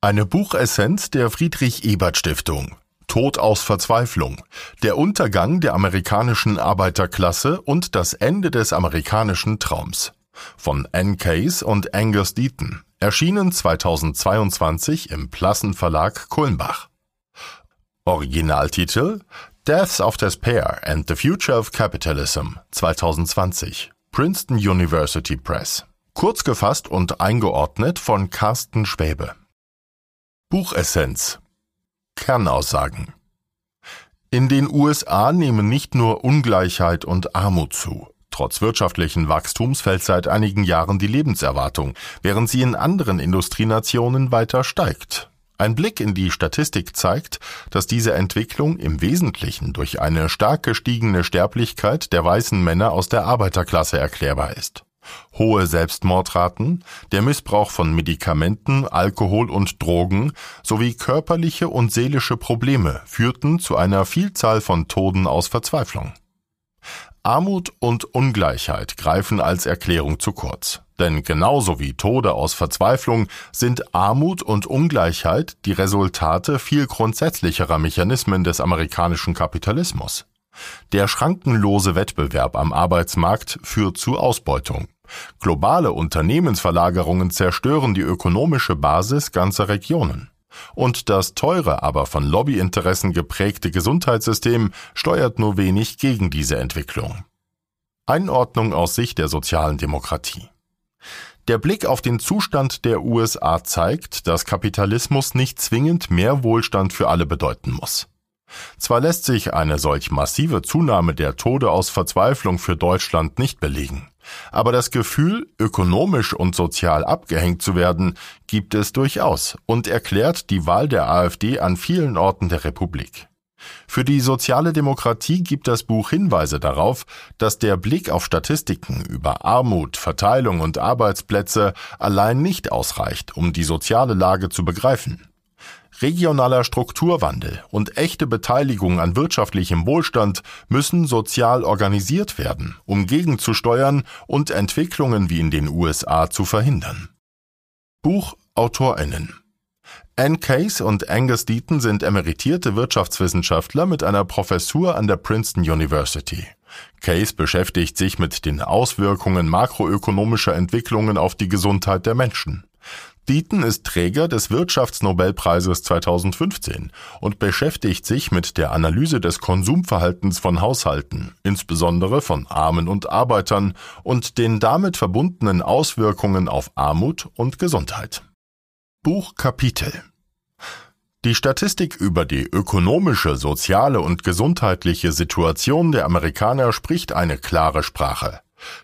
Eine Buchessenz der Friedrich Ebert Stiftung. Tod aus Verzweiflung. Der Untergang der amerikanischen Arbeiterklasse und das Ende des amerikanischen Traums. Von Anne Case und Angus Deaton. Erschienen 2022 im Plassen Verlag Kulmbach. Originaltitel Deaths of Despair and the Future of Capitalism 2020. Princeton University Press. Kurz gefasst und eingeordnet von Carsten Schwäbe. Buchessenz Kernaussagen In den USA nehmen nicht nur Ungleichheit und Armut zu. Trotz wirtschaftlichen Wachstums fällt seit einigen Jahren die Lebenserwartung, während sie in anderen Industrienationen weiter steigt. Ein Blick in die Statistik zeigt, dass diese Entwicklung im Wesentlichen durch eine stark gestiegene Sterblichkeit der weißen Männer aus der Arbeiterklasse erklärbar ist hohe Selbstmordraten, der Missbrauch von Medikamenten, Alkohol und Drogen sowie körperliche und seelische Probleme führten zu einer Vielzahl von Toden aus Verzweiflung. Armut und Ungleichheit greifen als Erklärung zu kurz. Denn genauso wie Tode aus Verzweiflung sind Armut und Ungleichheit die Resultate viel grundsätzlicherer Mechanismen des amerikanischen Kapitalismus. Der schrankenlose Wettbewerb am Arbeitsmarkt führt zu Ausbeutung. Globale Unternehmensverlagerungen zerstören die ökonomische Basis ganzer Regionen. Und das teure, aber von Lobbyinteressen geprägte Gesundheitssystem steuert nur wenig gegen diese Entwicklung. Einordnung aus Sicht der sozialen Demokratie. Der Blick auf den Zustand der USA zeigt, dass Kapitalismus nicht zwingend mehr Wohlstand für alle bedeuten muss. Zwar lässt sich eine solch massive Zunahme der Tode aus Verzweiflung für Deutschland nicht belegen, aber das Gefühl, ökonomisch und sozial abgehängt zu werden, gibt es durchaus und erklärt die Wahl der AfD an vielen Orten der Republik. Für die soziale Demokratie gibt das Buch Hinweise darauf, dass der Blick auf Statistiken über Armut, Verteilung und Arbeitsplätze allein nicht ausreicht, um die soziale Lage zu begreifen. Regionaler Strukturwandel und echte Beteiligung an wirtschaftlichem Wohlstand müssen sozial organisiert werden, um gegenzusteuern und Entwicklungen wie in den USA zu verhindern. Buch AutorInnen Anne Case und Angus Deaton sind emeritierte Wirtschaftswissenschaftler mit einer Professur an der Princeton University. Case beschäftigt sich mit den Auswirkungen makroökonomischer Entwicklungen auf die Gesundheit der Menschen. Deaton ist Träger des Wirtschaftsnobelpreises 2015 und beschäftigt sich mit der Analyse des Konsumverhaltens von Haushalten, insbesondere von Armen und Arbeitern, und den damit verbundenen Auswirkungen auf Armut und Gesundheit. Buchkapitel die Statistik über die ökonomische, soziale und gesundheitliche Situation der Amerikaner spricht eine klare Sprache.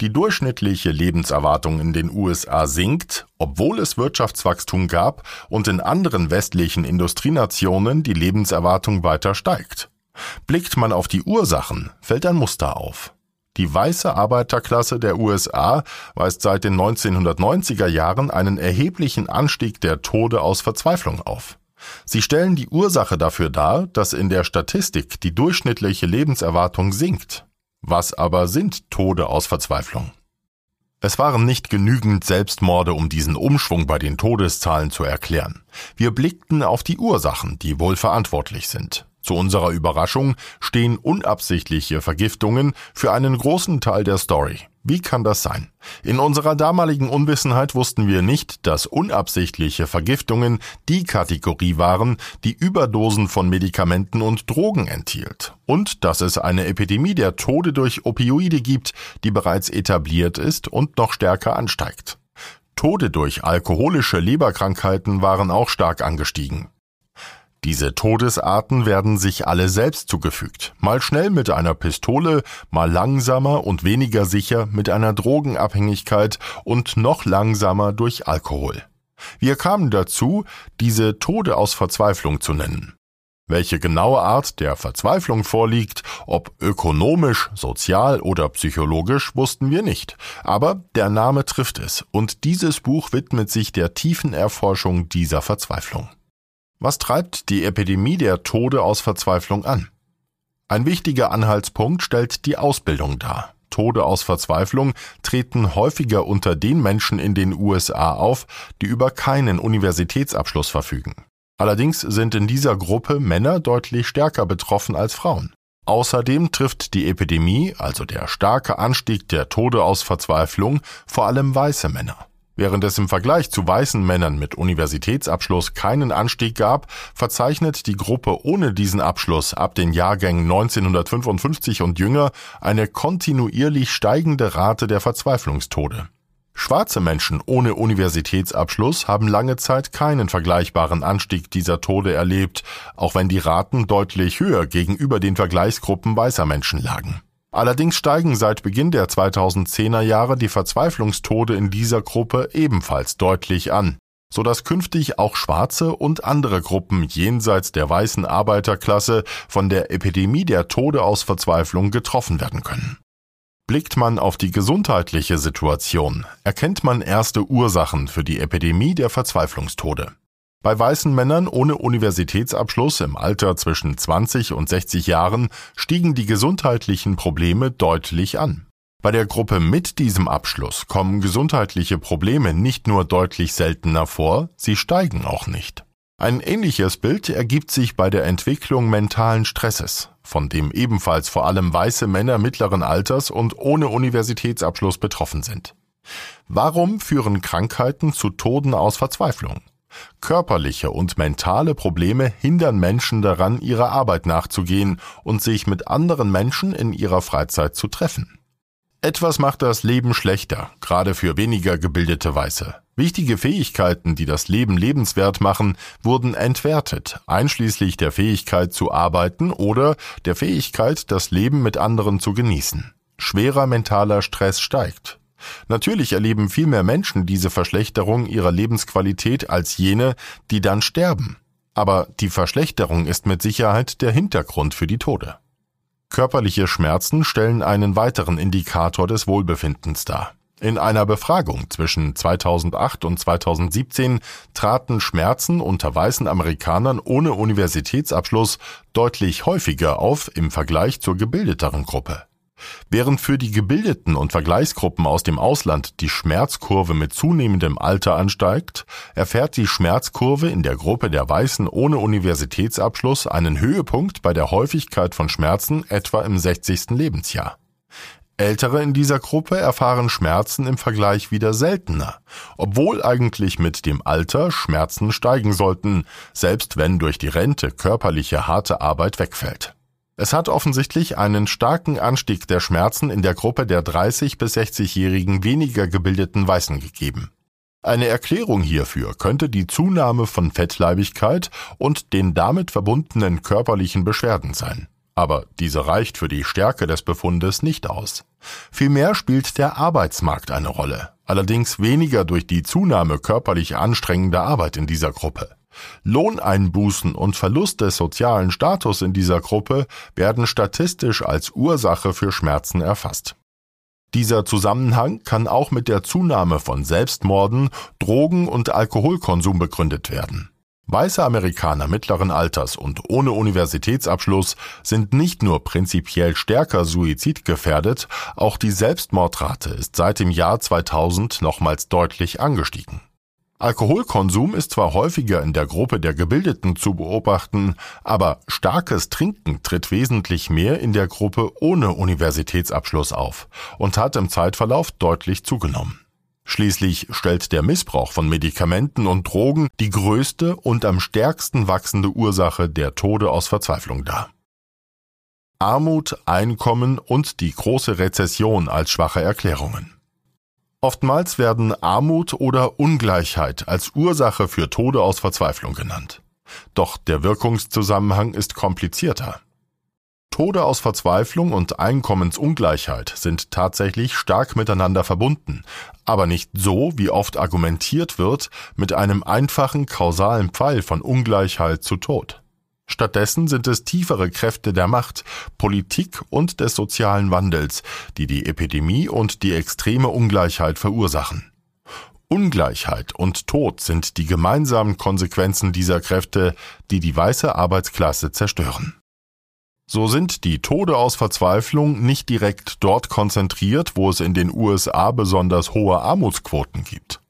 Die durchschnittliche Lebenserwartung in den USA sinkt, obwohl es Wirtschaftswachstum gab und in anderen westlichen Industrienationen die Lebenserwartung weiter steigt. Blickt man auf die Ursachen, fällt ein Muster auf. Die weiße Arbeiterklasse der USA weist seit den 1990er Jahren einen erheblichen Anstieg der Tode aus Verzweiflung auf. Sie stellen die Ursache dafür dar, dass in der Statistik die durchschnittliche Lebenserwartung sinkt. Was aber sind Tode aus Verzweiflung? Es waren nicht genügend Selbstmorde, um diesen Umschwung bei den Todeszahlen zu erklären. Wir blickten auf die Ursachen, die wohl verantwortlich sind. Zu unserer Überraschung stehen unabsichtliche Vergiftungen für einen großen Teil der Story. Wie kann das sein? In unserer damaligen Unwissenheit wussten wir nicht, dass unabsichtliche Vergiftungen die Kategorie waren, die Überdosen von Medikamenten und Drogen enthielt. Und dass es eine Epidemie der Tode durch Opioide gibt, die bereits etabliert ist und noch stärker ansteigt. Tode durch alkoholische Leberkrankheiten waren auch stark angestiegen. Diese Todesarten werden sich alle selbst zugefügt, mal schnell mit einer Pistole, mal langsamer und weniger sicher mit einer Drogenabhängigkeit und noch langsamer durch Alkohol. Wir kamen dazu, diese Tode aus Verzweiflung zu nennen. Welche genaue Art der Verzweiflung vorliegt, ob ökonomisch, sozial oder psychologisch, wussten wir nicht. Aber der Name trifft es, und dieses Buch widmet sich der tiefen Erforschung dieser Verzweiflung. Was treibt die Epidemie der Tode aus Verzweiflung an? Ein wichtiger Anhaltspunkt stellt die Ausbildung dar. Tode aus Verzweiflung treten häufiger unter den Menschen in den USA auf, die über keinen Universitätsabschluss verfügen. Allerdings sind in dieser Gruppe Männer deutlich stärker betroffen als Frauen. Außerdem trifft die Epidemie, also der starke Anstieg der Tode aus Verzweiflung, vor allem weiße Männer. Während es im Vergleich zu weißen Männern mit Universitätsabschluss keinen Anstieg gab, verzeichnet die Gruppe ohne diesen Abschluss ab den Jahrgängen 1955 und jünger eine kontinuierlich steigende Rate der Verzweiflungstode. Schwarze Menschen ohne Universitätsabschluss haben lange Zeit keinen vergleichbaren Anstieg dieser Tode erlebt, auch wenn die Raten deutlich höher gegenüber den Vergleichsgruppen weißer Menschen lagen. Allerdings steigen seit Beginn der 2010er Jahre die Verzweiflungstode in dieser Gruppe ebenfalls deutlich an, so dass künftig auch schwarze und andere Gruppen jenseits der weißen Arbeiterklasse von der Epidemie der Tode aus Verzweiflung getroffen werden können. Blickt man auf die gesundheitliche Situation, erkennt man erste Ursachen für die Epidemie der Verzweiflungstode. Bei weißen Männern ohne Universitätsabschluss im Alter zwischen 20 und 60 Jahren stiegen die gesundheitlichen Probleme deutlich an. Bei der Gruppe mit diesem Abschluss kommen gesundheitliche Probleme nicht nur deutlich seltener vor, sie steigen auch nicht. Ein ähnliches Bild ergibt sich bei der Entwicklung mentalen Stresses, von dem ebenfalls vor allem weiße Männer mittleren Alters und ohne Universitätsabschluss betroffen sind. Warum führen Krankheiten zu Toden aus Verzweiflung? Körperliche und mentale Probleme hindern Menschen daran, ihrer Arbeit nachzugehen und sich mit anderen Menschen in ihrer Freizeit zu treffen. Etwas macht das Leben schlechter, gerade für weniger gebildete Weiße. Wichtige Fähigkeiten, die das Leben lebenswert machen, wurden entwertet, einschließlich der Fähigkeit zu arbeiten oder der Fähigkeit, das Leben mit anderen zu genießen. Schwerer mentaler Stress steigt. Natürlich erleben viel mehr Menschen diese Verschlechterung ihrer Lebensqualität als jene, die dann sterben. Aber die Verschlechterung ist mit Sicherheit der Hintergrund für die Tode. Körperliche Schmerzen stellen einen weiteren Indikator des Wohlbefindens dar. In einer Befragung zwischen 2008 und 2017 traten Schmerzen unter weißen Amerikanern ohne Universitätsabschluss deutlich häufiger auf im Vergleich zur gebildeteren Gruppe. Während für die gebildeten und Vergleichsgruppen aus dem Ausland die Schmerzkurve mit zunehmendem Alter ansteigt, erfährt die Schmerzkurve in der Gruppe der Weißen ohne Universitätsabschluss einen Höhepunkt bei der Häufigkeit von Schmerzen etwa im 60. Lebensjahr. Ältere in dieser Gruppe erfahren Schmerzen im Vergleich wieder seltener, obwohl eigentlich mit dem Alter Schmerzen steigen sollten, selbst wenn durch die Rente körperliche harte Arbeit wegfällt. Es hat offensichtlich einen starken Anstieg der Schmerzen in der Gruppe der 30 bis 60-jährigen weniger gebildeten Weißen gegeben. Eine Erklärung hierfür könnte die Zunahme von Fettleibigkeit und den damit verbundenen körperlichen Beschwerden sein. Aber diese reicht für die Stärke des Befundes nicht aus. Vielmehr spielt der Arbeitsmarkt eine Rolle, allerdings weniger durch die Zunahme körperlich anstrengender Arbeit in dieser Gruppe. Lohneinbußen und Verlust des sozialen Status in dieser Gruppe werden statistisch als Ursache für Schmerzen erfasst. Dieser Zusammenhang kann auch mit der Zunahme von Selbstmorden, Drogen und Alkoholkonsum begründet werden. Weiße Amerikaner mittleren Alters und ohne Universitätsabschluss sind nicht nur prinzipiell stärker suizidgefährdet, auch die Selbstmordrate ist seit dem Jahr 2000 nochmals deutlich angestiegen. Alkoholkonsum ist zwar häufiger in der Gruppe der Gebildeten zu beobachten, aber starkes Trinken tritt wesentlich mehr in der Gruppe ohne Universitätsabschluss auf und hat im Zeitverlauf deutlich zugenommen. Schließlich stellt der Missbrauch von Medikamenten und Drogen die größte und am stärksten wachsende Ursache der Tode aus Verzweiflung dar. Armut, Einkommen und die große Rezession als schwache Erklärungen. Oftmals werden Armut oder Ungleichheit als Ursache für Tode aus Verzweiflung genannt. Doch der Wirkungszusammenhang ist komplizierter. Tode aus Verzweiflung und Einkommensungleichheit sind tatsächlich stark miteinander verbunden, aber nicht so, wie oft argumentiert wird, mit einem einfachen kausalen Pfeil von Ungleichheit zu Tod. Stattdessen sind es tiefere Kräfte der Macht, Politik und des sozialen Wandels, die die Epidemie und die extreme Ungleichheit verursachen. Ungleichheit und Tod sind die gemeinsamen Konsequenzen dieser Kräfte, die die weiße Arbeitsklasse zerstören. So sind die Tode aus Verzweiflung nicht direkt dort konzentriert, wo es in den USA besonders hohe Armutsquoten gibt.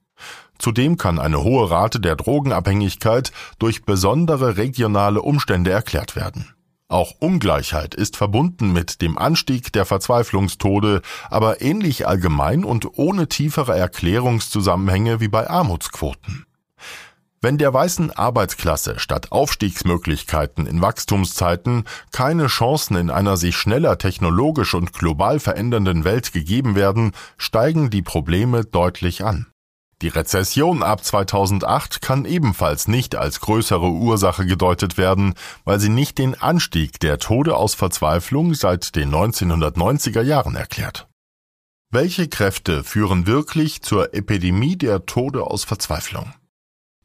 Zudem kann eine hohe Rate der Drogenabhängigkeit durch besondere regionale Umstände erklärt werden. Auch Ungleichheit ist verbunden mit dem Anstieg der Verzweiflungstode, aber ähnlich allgemein und ohne tiefere Erklärungszusammenhänge wie bei Armutsquoten. Wenn der weißen Arbeitsklasse statt Aufstiegsmöglichkeiten in Wachstumszeiten keine Chancen in einer sich schneller technologisch und global verändernden Welt gegeben werden, steigen die Probleme deutlich an. Die Rezession ab 2008 kann ebenfalls nicht als größere Ursache gedeutet werden, weil sie nicht den Anstieg der Tode aus Verzweiflung seit den 1990er Jahren erklärt. Welche Kräfte führen wirklich zur Epidemie der Tode aus Verzweiflung?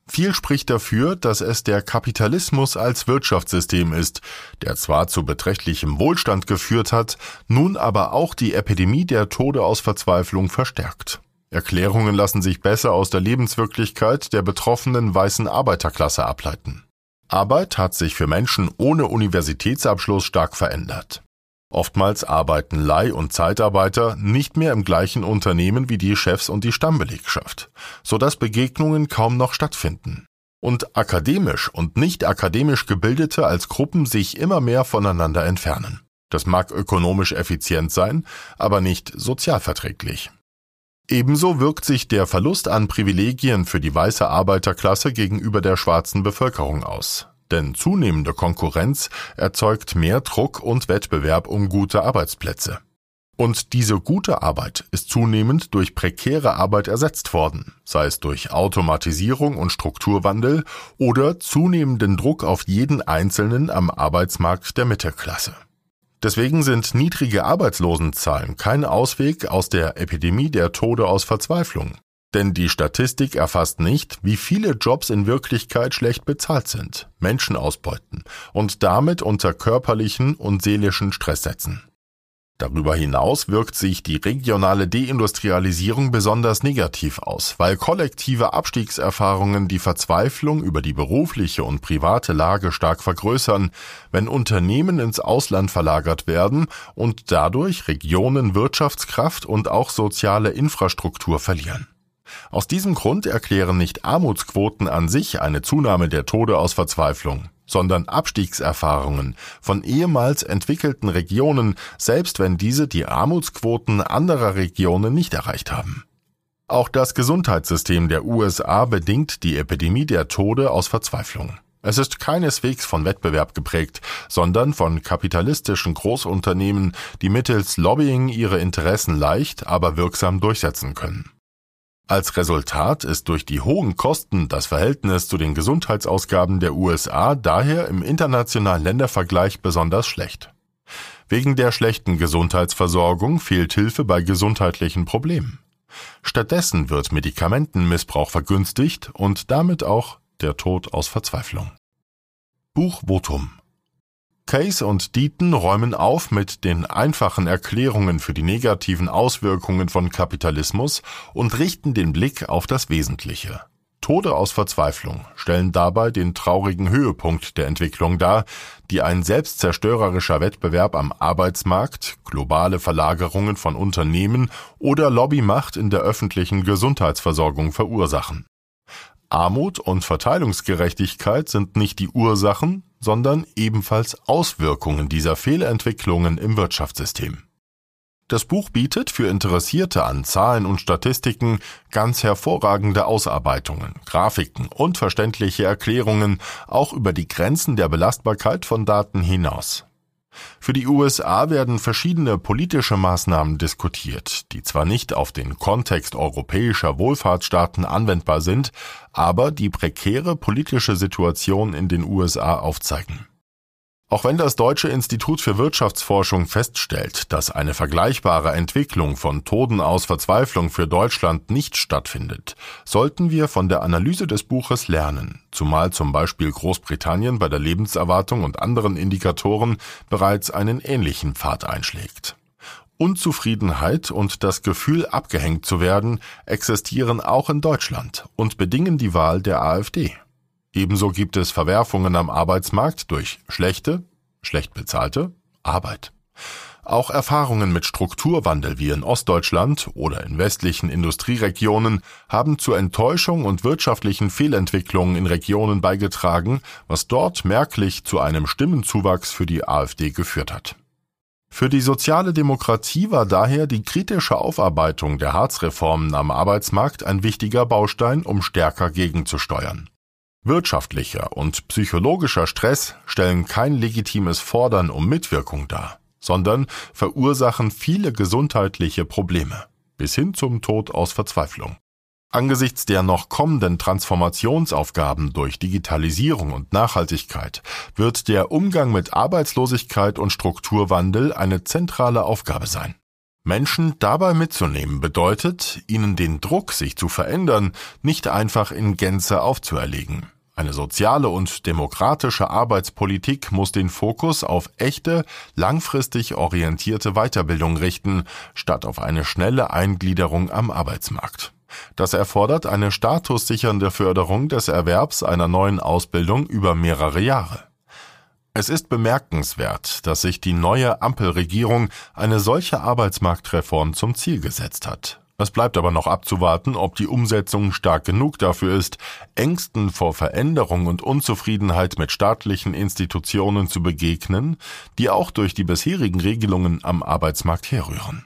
Viel spricht dafür, dass es der Kapitalismus als Wirtschaftssystem ist, der zwar zu beträchtlichem Wohlstand geführt hat, nun aber auch die Epidemie der Tode aus Verzweiflung verstärkt. Erklärungen lassen sich besser aus der Lebenswirklichkeit der betroffenen weißen Arbeiterklasse ableiten. Arbeit hat sich für Menschen ohne Universitätsabschluss stark verändert. Oftmals arbeiten Leih- und Zeitarbeiter nicht mehr im gleichen Unternehmen wie die Chefs und die Stammbelegschaft, so dass Begegnungen kaum noch stattfinden. Und akademisch und nicht akademisch Gebildete als Gruppen sich immer mehr voneinander entfernen. Das mag ökonomisch effizient sein, aber nicht sozialverträglich. Ebenso wirkt sich der Verlust an Privilegien für die weiße Arbeiterklasse gegenüber der schwarzen Bevölkerung aus denn zunehmende Konkurrenz erzeugt mehr Druck und Wettbewerb um gute Arbeitsplätze. Und diese gute Arbeit ist zunehmend durch prekäre Arbeit ersetzt worden, sei es durch Automatisierung und Strukturwandel oder zunehmenden Druck auf jeden Einzelnen am Arbeitsmarkt der Mittelklasse. Deswegen sind niedrige Arbeitslosenzahlen kein Ausweg aus der Epidemie der Tode aus Verzweiflung, denn die Statistik erfasst nicht, wie viele Jobs in Wirklichkeit schlecht bezahlt sind, Menschen ausbeuten und damit unter körperlichen und seelischen Stress setzen. Darüber hinaus wirkt sich die regionale Deindustrialisierung besonders negativ aus, weil kollektive Abstiegserfahrungen die Verzweiflung über die berufliche und private Lage stark vergrößern, wenn Unternehmen ins Ausland verlagert werden und dadurch Regionen Wirtschaftskraft und auch soziale Infrastruktur verlieren. Aus diesem Grund erklären nicht Armutsquoten an sich eine Zunahme der Tode aus Verzweiflung, sondern Abstiegserfahrungen von ehemals entwickelten Regionen, selbst wenn diese die Armutsquoten anderer Regionen nicht erreicht haben. Auch das Gesundheitssystem der USA bedingt die Epidemie der Tode aus Verzweiflung. Es ist keineswegs von Wettbewerb geprägt, sondern von kapitalistischen Großunternehmen, die mittels Lobbying ihre Interessen leicht, aber wirksam durchsetzen können. Als Resultat ist durch die hohen Kosten das Verhältnis zu den Gesundheitsausgaben der USA daher im internationalen Ländervergleich besonders schlecht. Wegen der schlechten Gesundheitsversorgung fehlt Hilfe bei gesundheitlichen Problemen. Stattdessen wird Medikamentenmissbrauch vergünstigt und damit auch der Tod aus Verzweiflung. Buch Votum Case und Deaton räumen auf mit den einfachen Erklärungen für die negativen Auswirkungen von Kapitalismus und richten den Blick auf das Wesentliche. Tode aus Verzweiflung stellen dabei den traurigen Höhepunkt der Entwicklung dar, die ein selbstzerstörerischer Wettbewerb am Arbeitsmarkt, globale Verlagerungen von Unternehmen oder Lobbymacht in der öffentlichen Gesundheitsversorgung verursachen. Armut und Verteilungsgerechtigkeit sind nicht die Ursachen, sondern ebenfalls Auswirkungen dieser Fehlentwicklungen im Wirtschaftssystem. Das Buch bietet für Interessierte an Zahlen und Statistiken ganz hervorragende Ausarbeitungen, Grafiken und verständliche Erklärungen auch über die Grenzen der Belastbarkeit von Daten hinaus. Für die USA werden verschiedene politische Maßnahmen diskutiert, die zwar nicht auf den Kontext europäischer Wohlfahrtsstaaten anwendbar sind, aber die prekäre politische Situation in den USA aufzeigen. Auch wenn das Deutsche Institut für Wirtschaftsforschung feststellt, dass eine vergleichbare Entwicklung von Toden aus Verzweiflung für Deutschland nicht stattfindet, sollten wir von der Analyse des Buches lernen, zumal zum Beispiel Großbritannien bei der Lebenserwartung und anderen Indikatoren bereits einen ähnlichen Pfad einschlägt. Unzufriedenheit und das Gefühl, abgehängt zu werden, existieren auch in Deutschland und bedingen die Wahl der AfD. Ebenso gibt es Verwerfungen am Arbeitsmarkt durch schlechte, schlecht bezahlte Arbeit. Auch Erfahrungen mit Strukturwandel wie in Ostdeutschland oder in westlichen Industrieregionen haben zur Enttäuschung und wirtschaftlichen Fehlentwicklungen in Regionen beigetragen, was dort merklich zu einem Stimmenzuwachs für die AfD geführt hat. Für die soziale Demokratie war daher die kritische Aufarbeitung der Harzreformen am Arbeitsmarkt ein wichtiger Baustein, um stärker gegenzusteuern. Wirtschaftlicher und psychologischer Stress stellen kein legitimes Fordern um Mitwirkung dar, sondern verursachen viele gesundheitliche Probleme bis hin zum Tod aus Verzweiflung. Angesichts der noch kommenden Transformationsaufgaben durch Digitalisierung und Nachhaltigkeit wird der Umgang mit Arbeitslosigkeit und Strukturwandel eine zentrale Aufgabe sein. Menschen dabei mitzunehmen bedeutet, ihnen den Druck, sich zu verändern, nicht einfach in Gänze aufzuerlegen. Eine soziale und demokratische Arbeitspolitik muss den Fokus auf echte, langfristig orientierte Weiterbildung richten, statt auf eine schnelle Eingliederung am Arbeitsmarkt. Das erfordert eine statussichernde Förderung des Erwerbs einer neuen Ausbildung über mehrere Jahre. Es ist bemerkenswert, dass sich die neue Ampelregierung eine solche Arbeitsmarktreform zum Ziel gesetzt hat. Es bleibt aber noch abzuwarten, ob die Umsetzung stark genug dafür ist, Ängsten vor Veränderung und Unzufriedenheit mit staatlichen Institutionen zu begegnen, die auch durch die bisherigen Regelungen am Arbeitsmarkt herrühren.